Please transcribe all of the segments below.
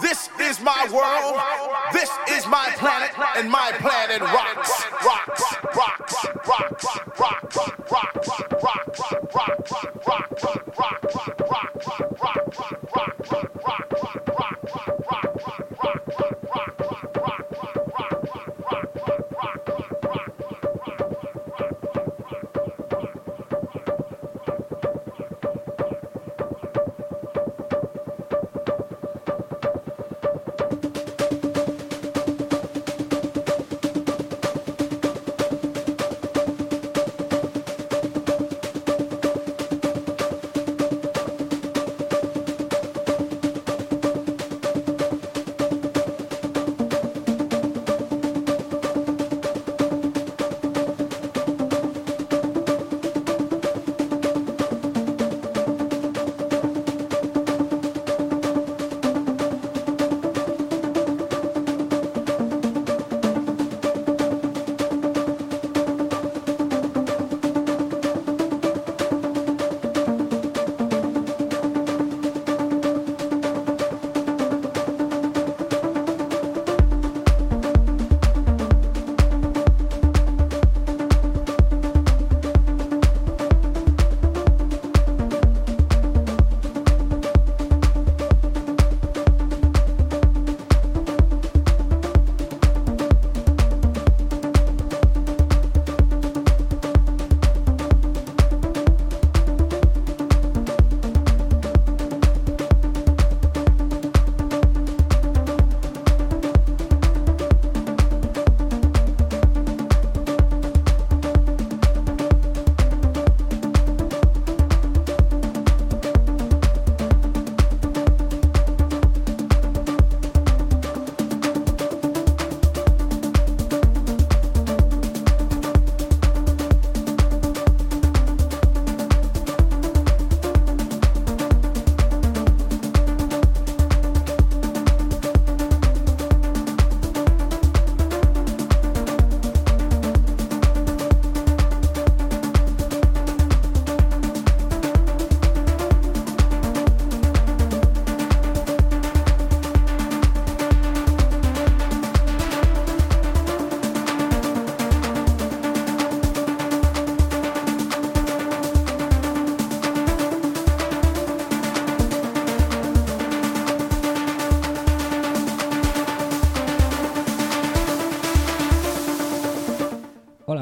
This is my world. This is my planet, and my planet rocks. Rocks. Rocks. rocks, rocks, rocks, rocks, rocks, rocks, rocks, rocks, rocks, rocks, rocks, rocks.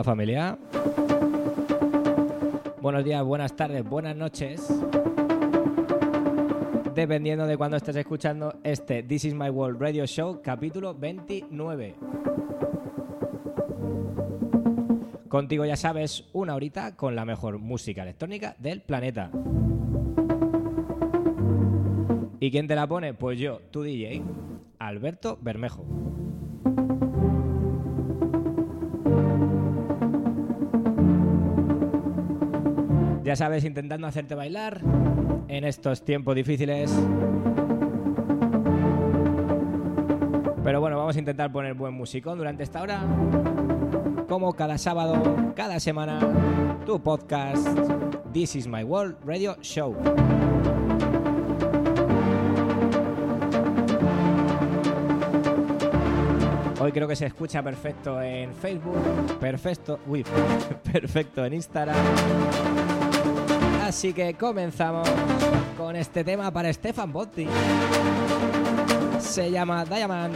Familia. Buenos días, buenas tardes, buenas noches. Dependiendo de cuando estés escuchando este This is My World Radio Show, capítulo 29. Contigo ya sabes, una horita con la mejor música electrónica del planeta. ¿Y quién te la pone? Pues yo, tu DJ, Alberto Bermejo. Ya sabes, intentando hacerte bailar en estos tiempos difíciles. Pero bueno, vamos a intentar poner buen musicón durante esta hora. Como cada sábado, cada semana, tu podcast This is My World Radio Show. Hoy creo que se escucha perfecto en Facebook, perfecto, uy, perfecto en Instagram Así que comenzamos con este tema para Stefan Botti. Se llama Diamond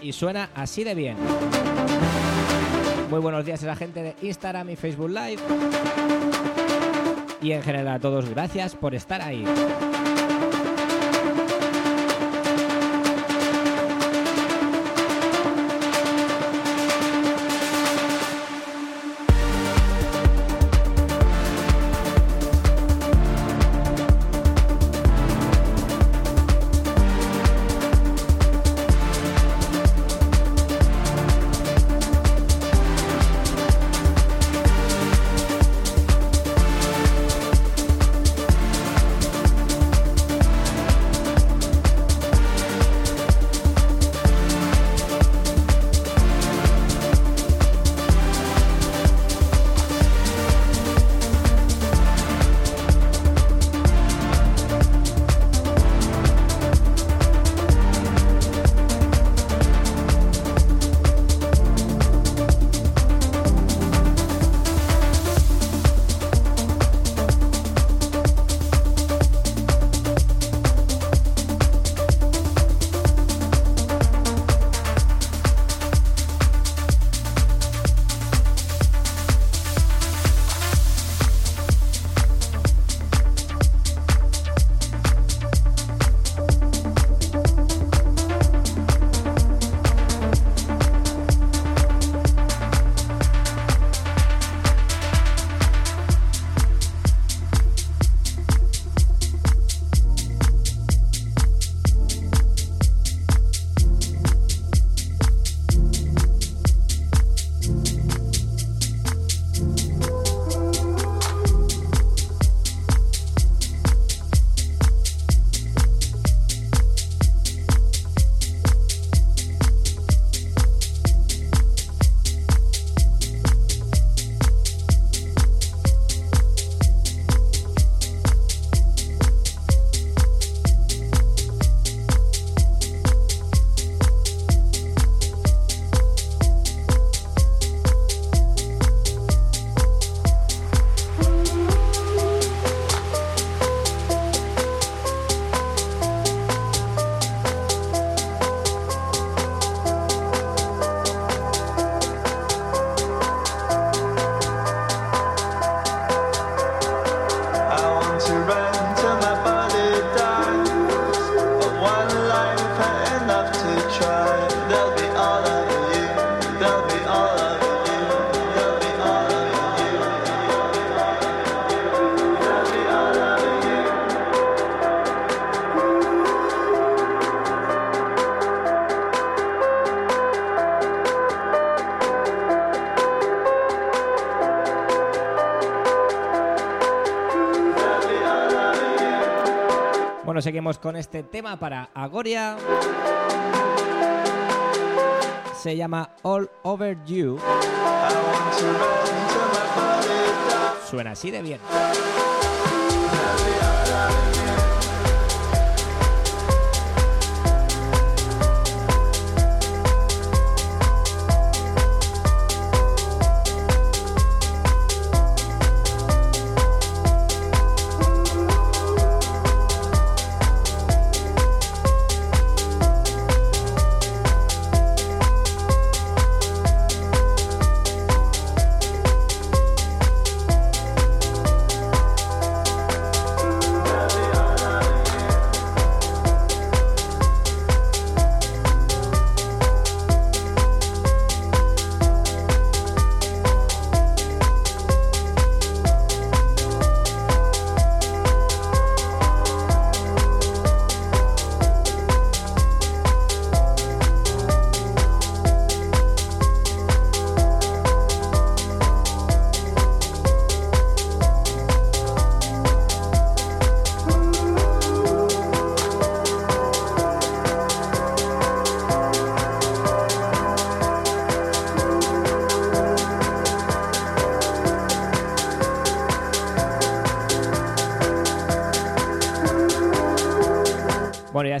y suena así de bien. Muy buenos días a la gente de Instagram y Facebook Live. Y en general a todos, gracias por estar ahí. Nosotros seguimos con este tema para Agoria. Se llama All Over You. Suena así de bien.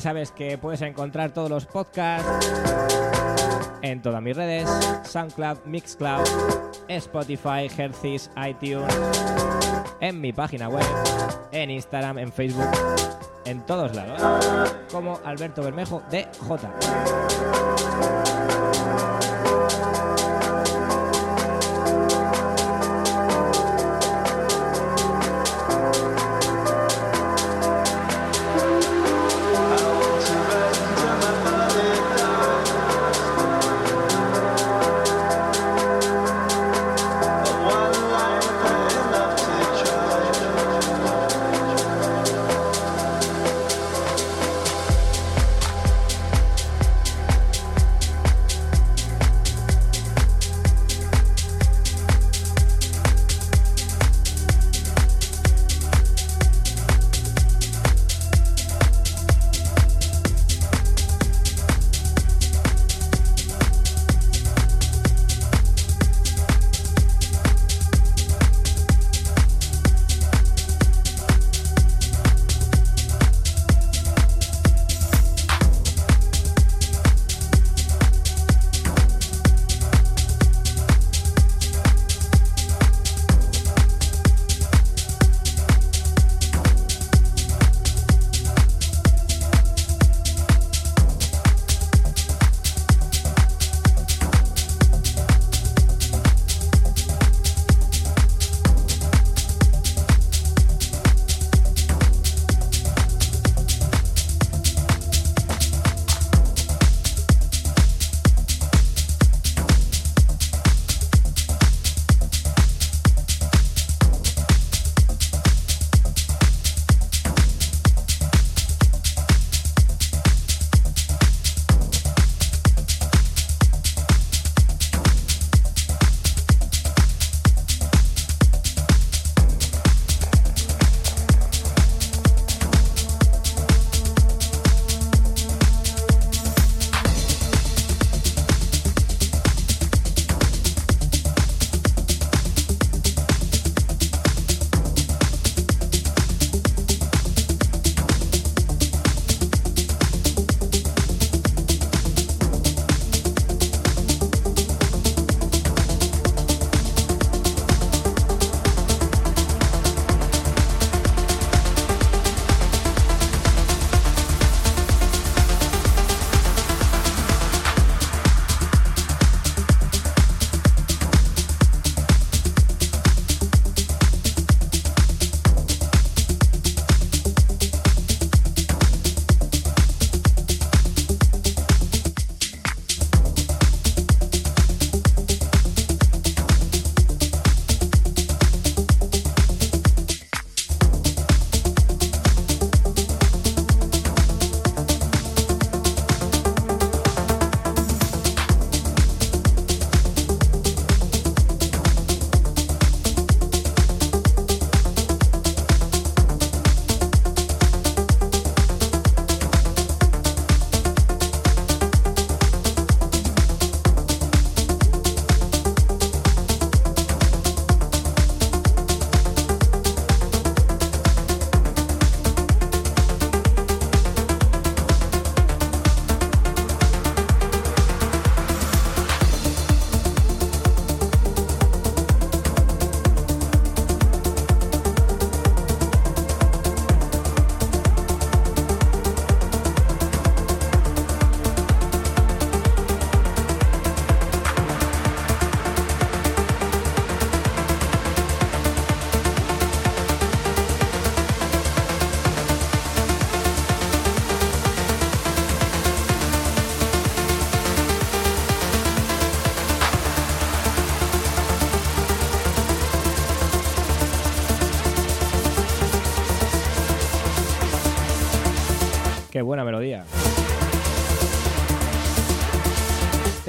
Sabes que puedes encontrar todos los podcasts en todas mis redes, SoundCloud, Mixcloud, Spotify, Hercis, iTunes, en mi página web, en Instagram, en Facebook, en todos lados, como Alberto Bermejo de J.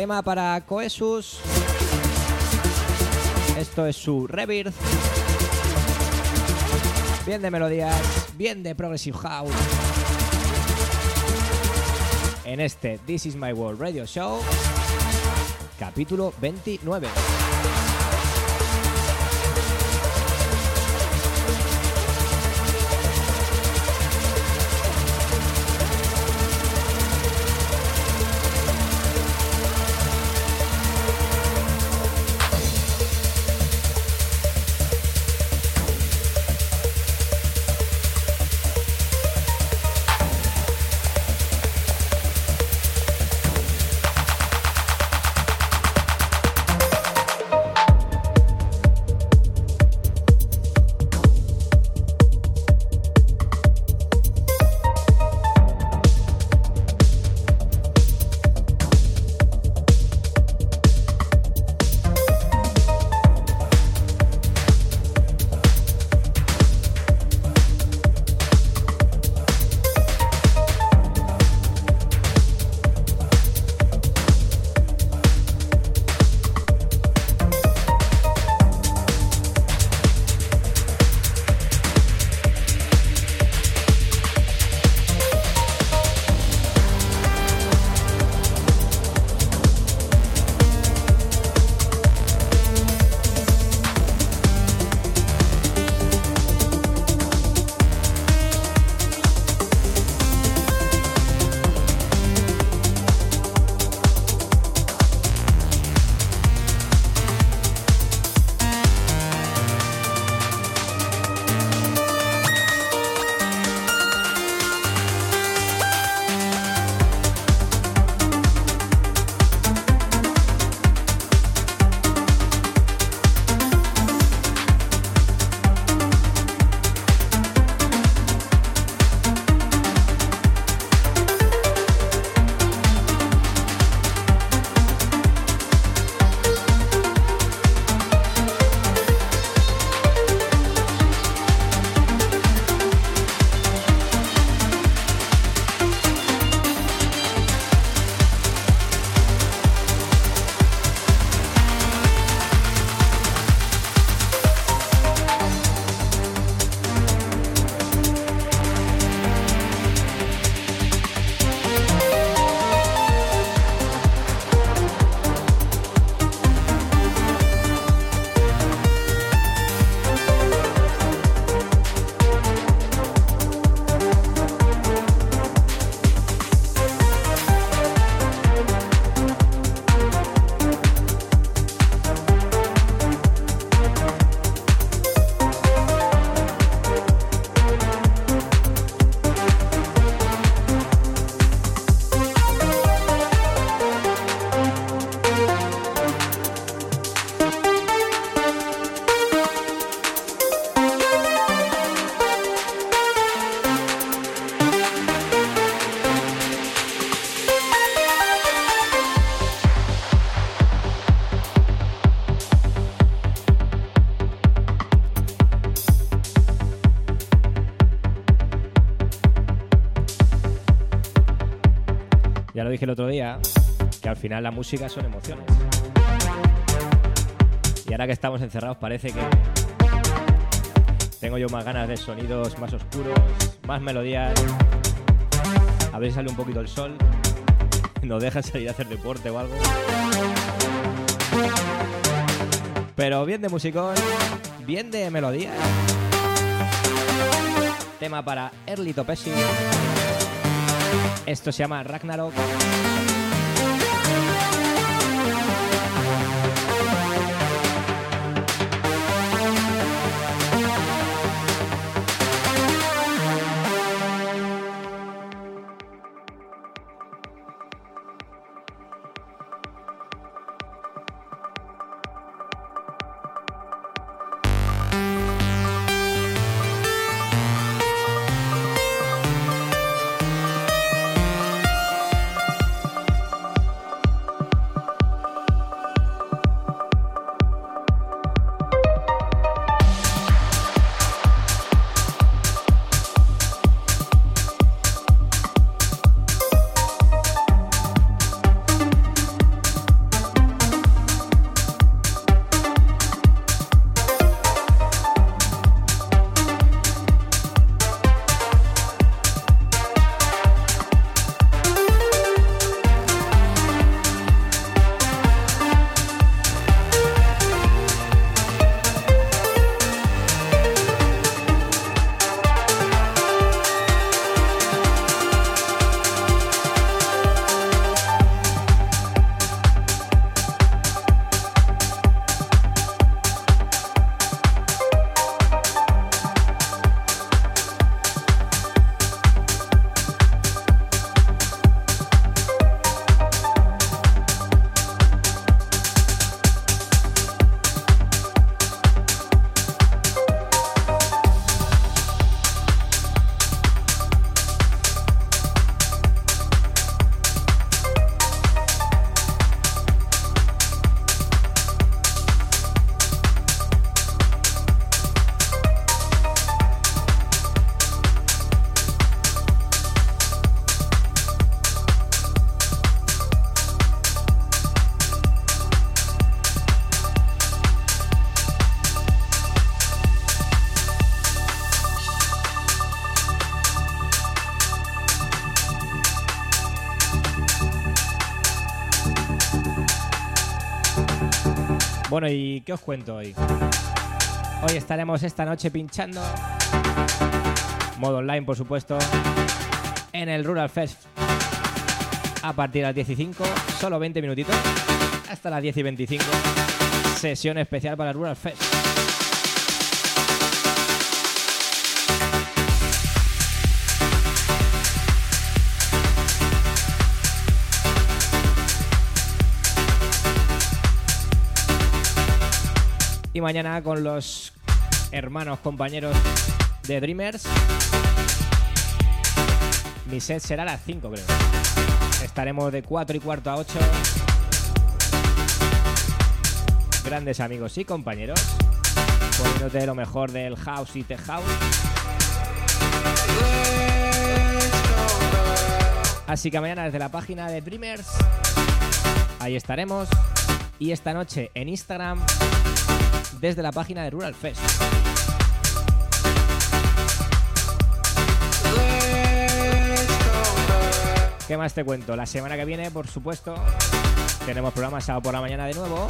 Para Coesus. Esto es su Rebirth. Bien de melodías, bien de Progressive House. En este This Is My World Radio Show, capítulo 29. Dije el otro día, que al final la música son emociones. Y ahora que estamos encerrados parece que tengo yo más ganas de sonidos más oscuros, más melodías. A ver si sale un poquito el sol. Nos deja salir a hacer deporte o algo. Pero bien de musicón, bien de melodía. Tema para Early Topesi. Esto se llama Ragnarok. Bueno, ¿y qué os cuento hoy? Hoy estaremos esta noche pinchando, modo online por supuesto, en el Rural Fest. A partir de las 15, solo 20 minutitos, hasta las 10 y 25, sesión especial para el Rural Fest. Y mañana con los hermanos compañeros de Dreamers. Mi set será a las 5, creo. Estaremos de 4 y cuarto a 8. Grandes amigos y compañeros. Poniéndote lo mejor del house y tech house. Así que mañana desde la página de Dreamers. Ahí estaremos. Y esta noche en Instagram desde la página de Rural Fest. ¿Qué más te cuento? La semana que viene, por supuesto, tenemos programa sábado por la mañana de nuevo.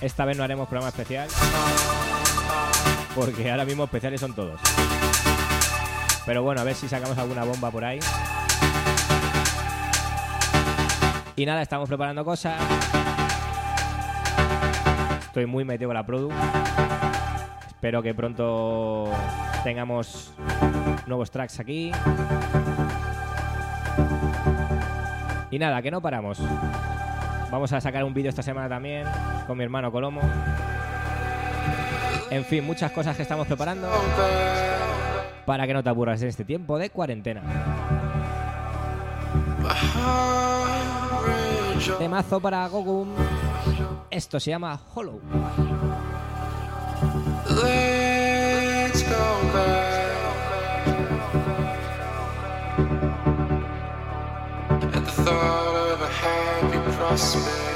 Esta vez no haremos programa especial. Porque ahora mismo especiales son todos. Pero bueno, a ver si sacamos alguna bomba por ahí. Y nada, estamos preparando cosas. Estoy muy metido con la produ. Espero que pronto tengamos nuevos tracks aquí. Y nada, que no paramos. Vamos a sacar un vídeo esta semana también con mi hermano Colomo. En fin, muchas cosas que estamos preparando para que no te aburras en este tiempo de cuarentena. Temazo para Gogum. Esto se llama Hollow. Let's go back. At the thought of a happy prospect.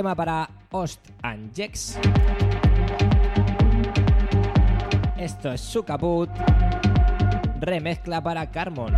Tema para Ost and Jex. Esto es su caput. Remezcla para Carmon.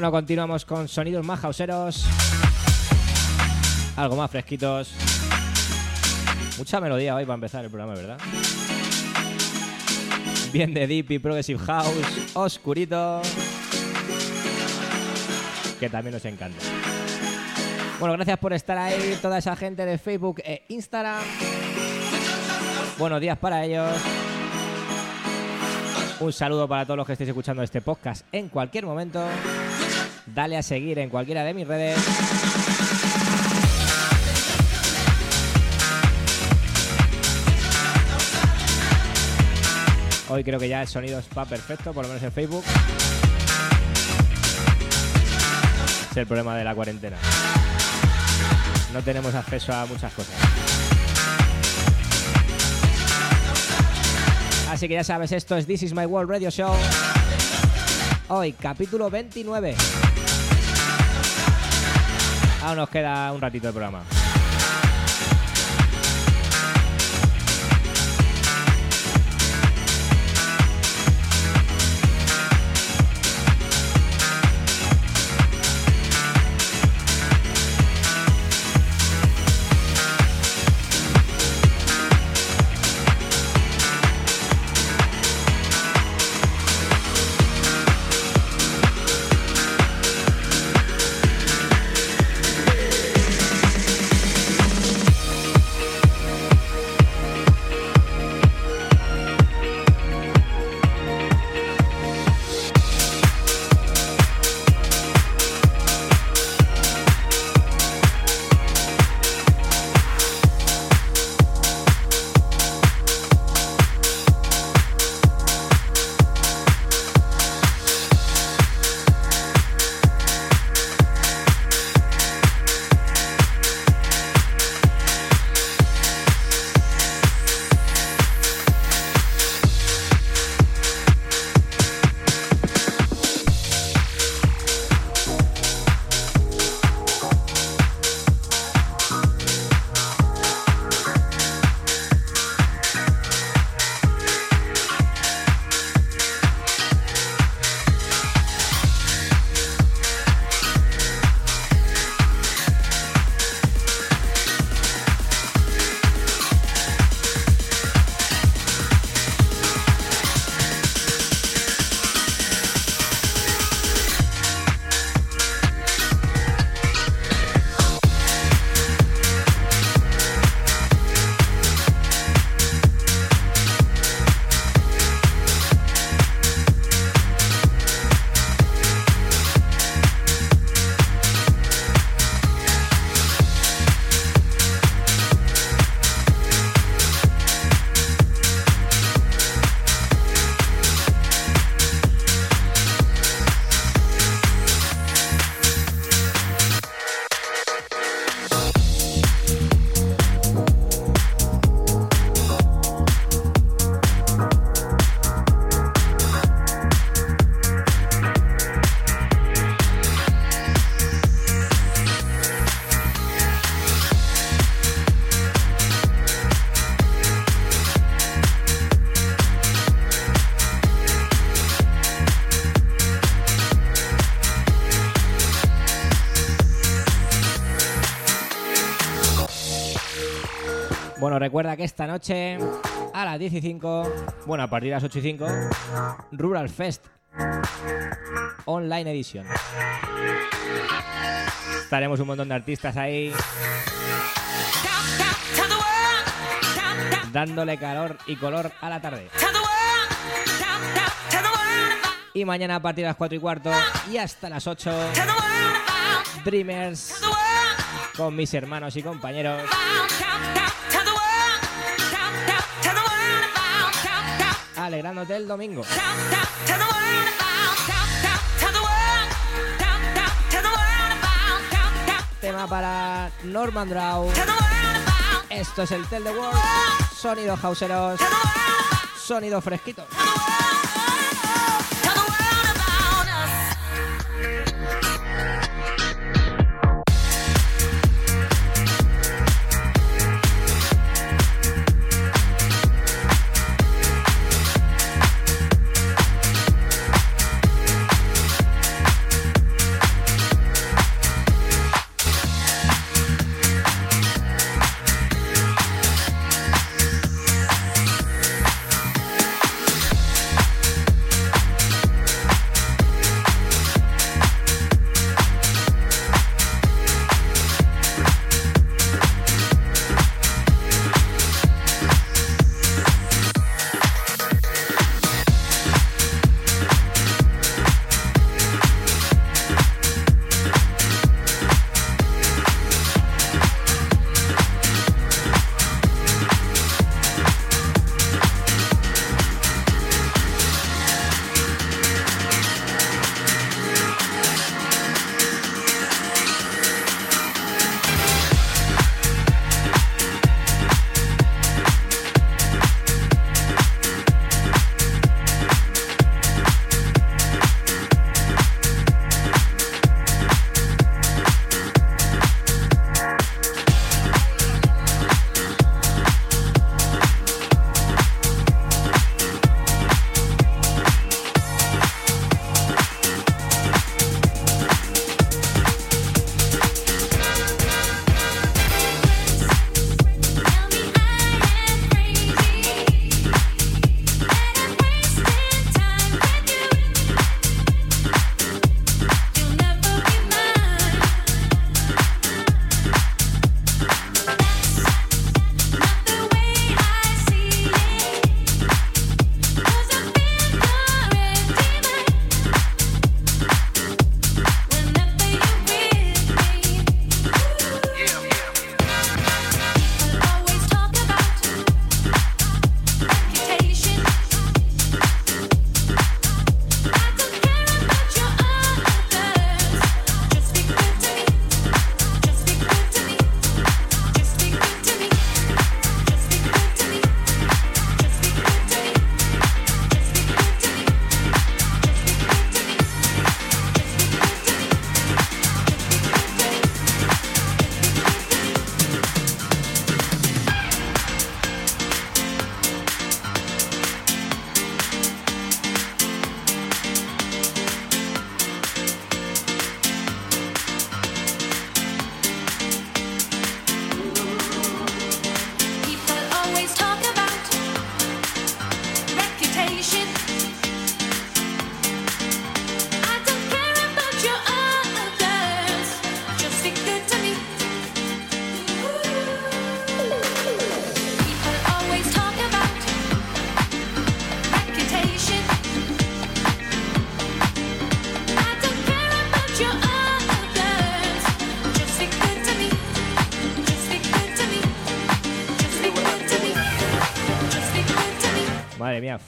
Bueno, continuamos con sonidos más hauseros. Algo más fresquitos. Mucha melodía hoy para empezar el programa, ¿verdad? Bien de Deep y Progressive House, oscurito. Que también nos encanta. Bueno, gracias por estar ahí, toda esa gente de Facebook e Instagram. Buenos días para ellos. Un saludo para todos los que estéis escuchando este podcast en cualquier momento. Dale a seguir en cualquiera de mis redes. Hoy creo que ya el sonido está perfecto, por lo menos en Facebook. Es el problema de la cuarentena. No tenemos acceso a muchas cosas. Así que ya sabes, esto es This Is My World Radio Show. Hoy, capítulo 29. Aún nos queda un ratito de programa. Recuerda que esta noche a las 10 y 5, bueno, a partir de las 8 y 5, Rural Fest Online Edition. Estaremos un montón de artistas ahí dándole calor y color a la tarde. Y mañana a partir de las 4 y cuarto y hasta las 8, Dreamers con mis hermanos y compañeros. Alegrándote el domingo. Tema para Norman Draw. Esto es el Tell the World. Sonido hauseros. Sonido fresquito.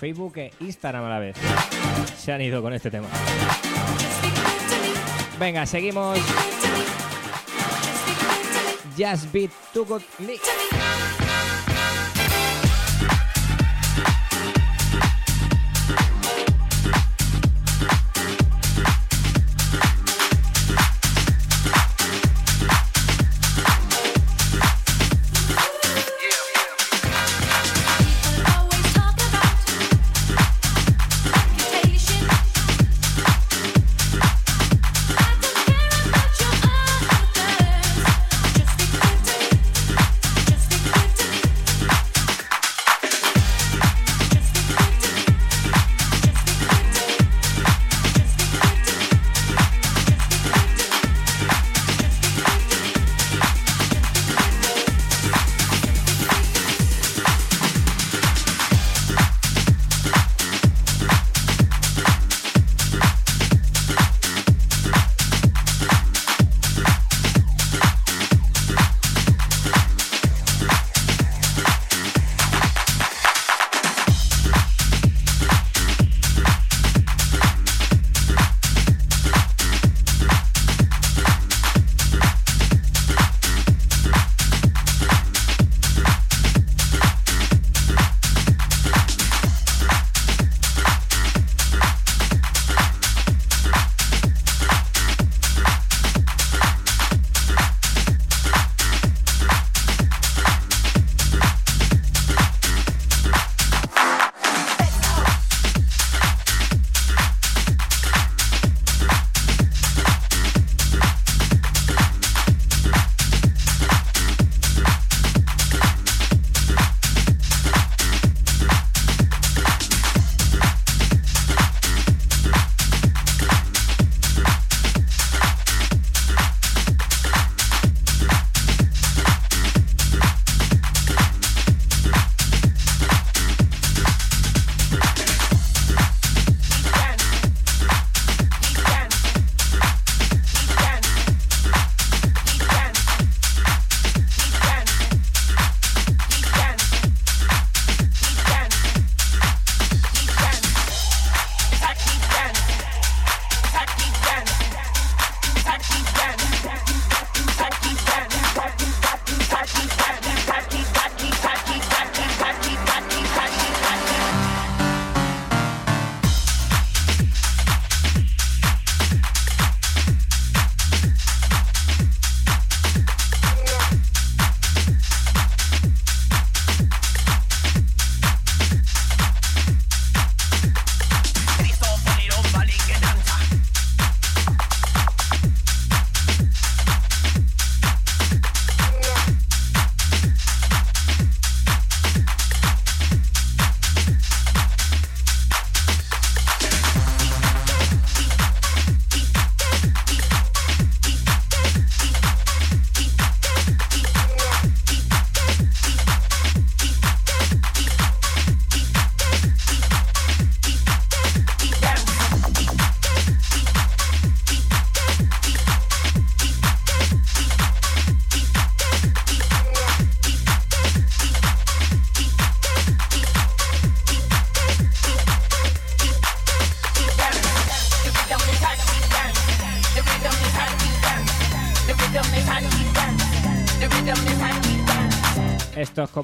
Facebook e Instagram a la vez. Se han ido con este tema. Venga, seguimos. Just Beat Too Good.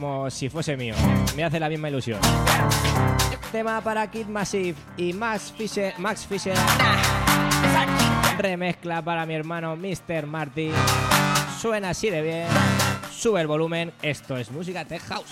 Como si fuese mío. Me hace la misma ilusión. Tema para Kid Massive y Max Fisher. Max Fisher. Remezcla para mi hermano Mr. Marty. Suena así de bien. Sube el volumen. Esto es música Tech House.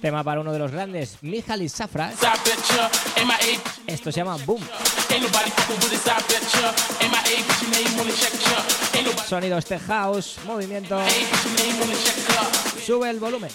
Tema para uno de los grandes, Mihaly Safra. Esto se llama Boom. Sonidos de house, movimiento. Sube el volumen.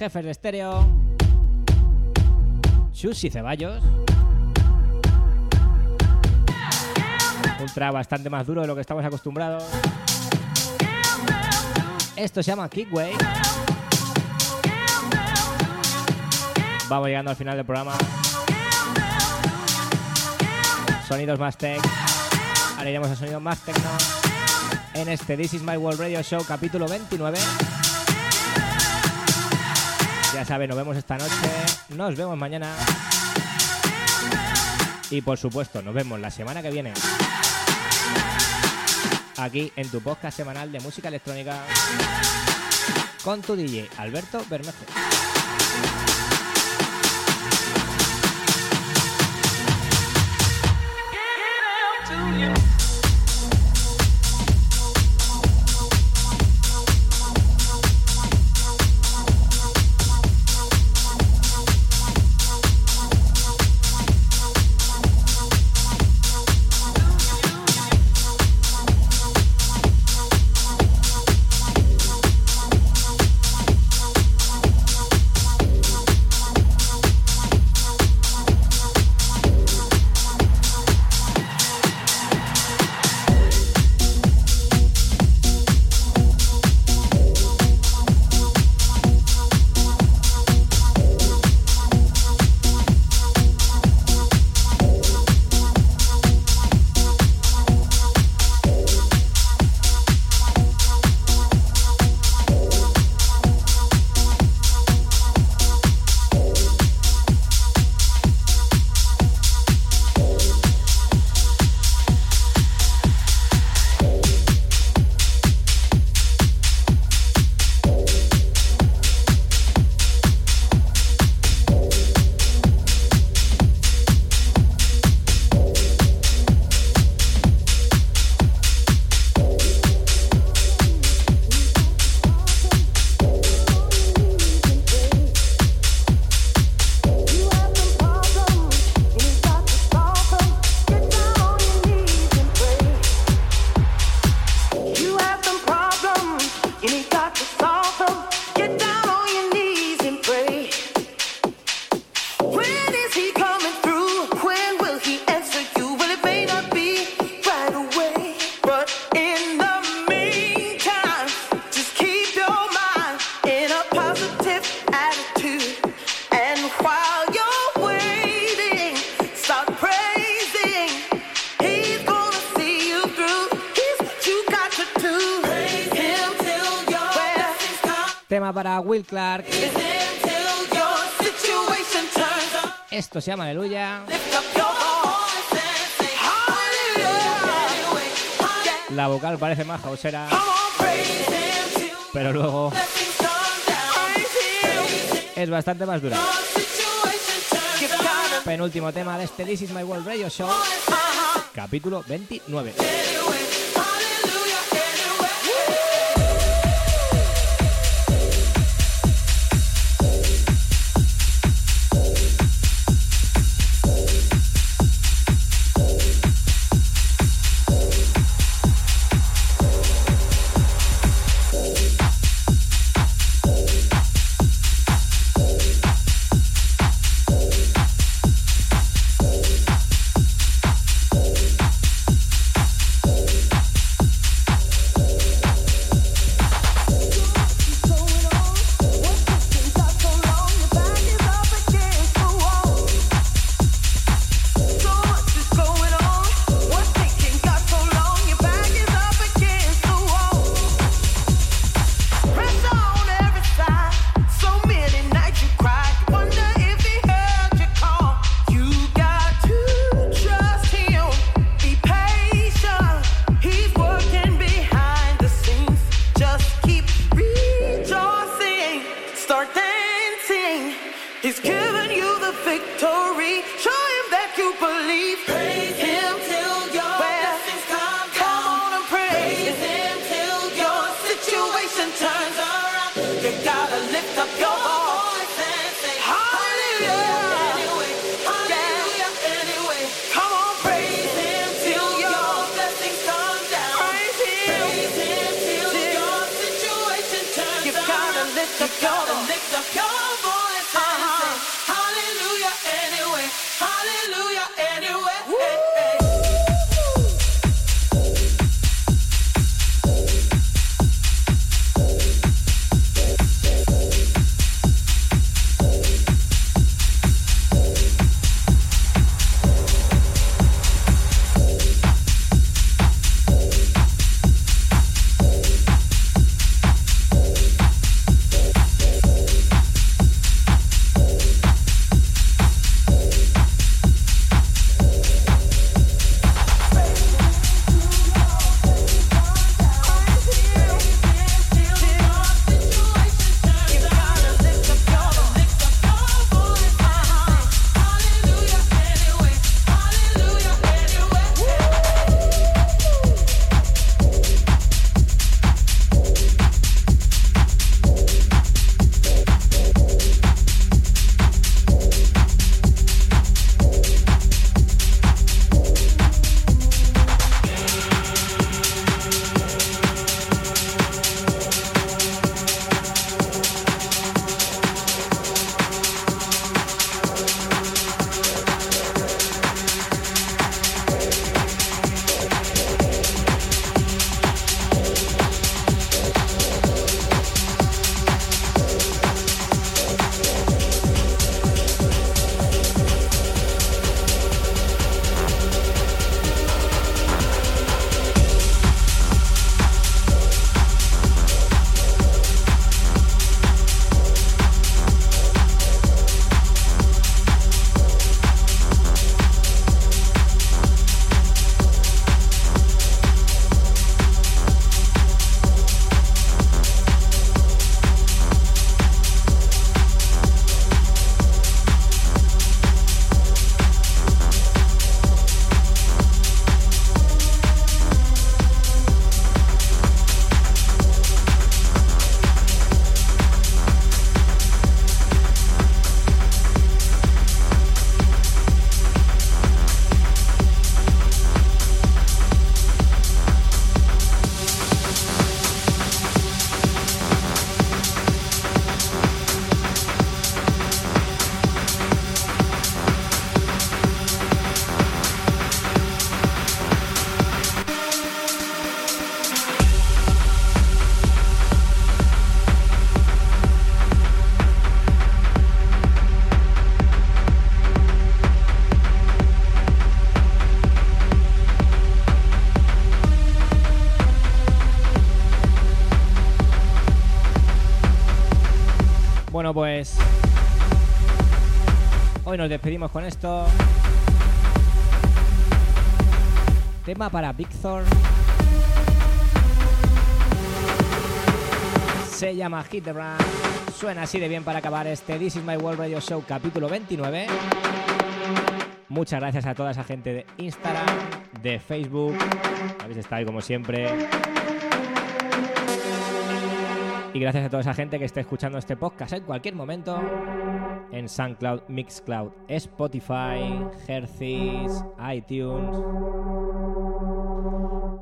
Jefes de estéreo. Chus y Ceballos. Un trap bastante más duro de lo que estamos acostumbrados. Esto se llama Kickway. Vamos llegando al final del programa. Sonidos más tech. Ahora iremos a sonidos más techno. En este This is My World Radio Show capítulo 29. Ya saben, nos vemos esta noche. Nos vemos mañana. Y por supuesto, nos vemos la semana que viene. Aquí en tu podcast semanal de música electrónica. Con tu DJ Alberto Bermejo. Clark. Esto se llama Aleluya. La vocal parece más jausera. Pero luego es bastante más dura. Penúltimo tema de este This is My World Radio Show. Capítulo 29. Bueno, pues hoy nos despedimos con esto. Tema para Big Thor. Se llama Hit the Run. Suena así de bien para acabar este This is My World Radio Show capítulo 29. Muchas gracias a toda esa gente de Instagram, de Facebook. Habéis estado ahí como siempre. Y gracias a toda esa gente que esté escuchando este podcast en cualquier momento en SoundCloud, Mixcloud, Spotify, Hercis, iTunes.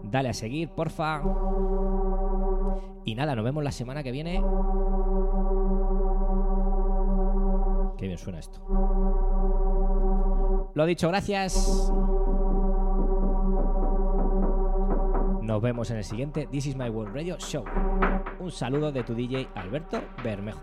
Dale a seguir, porfa. Y nada, nos vemos la semana que viene. Qué bien suena esto. Lo dicho, gracias. Nos vemos en el siguiente This is My World Radio Show. Un saludo de tu DJ Alberto Bermejo.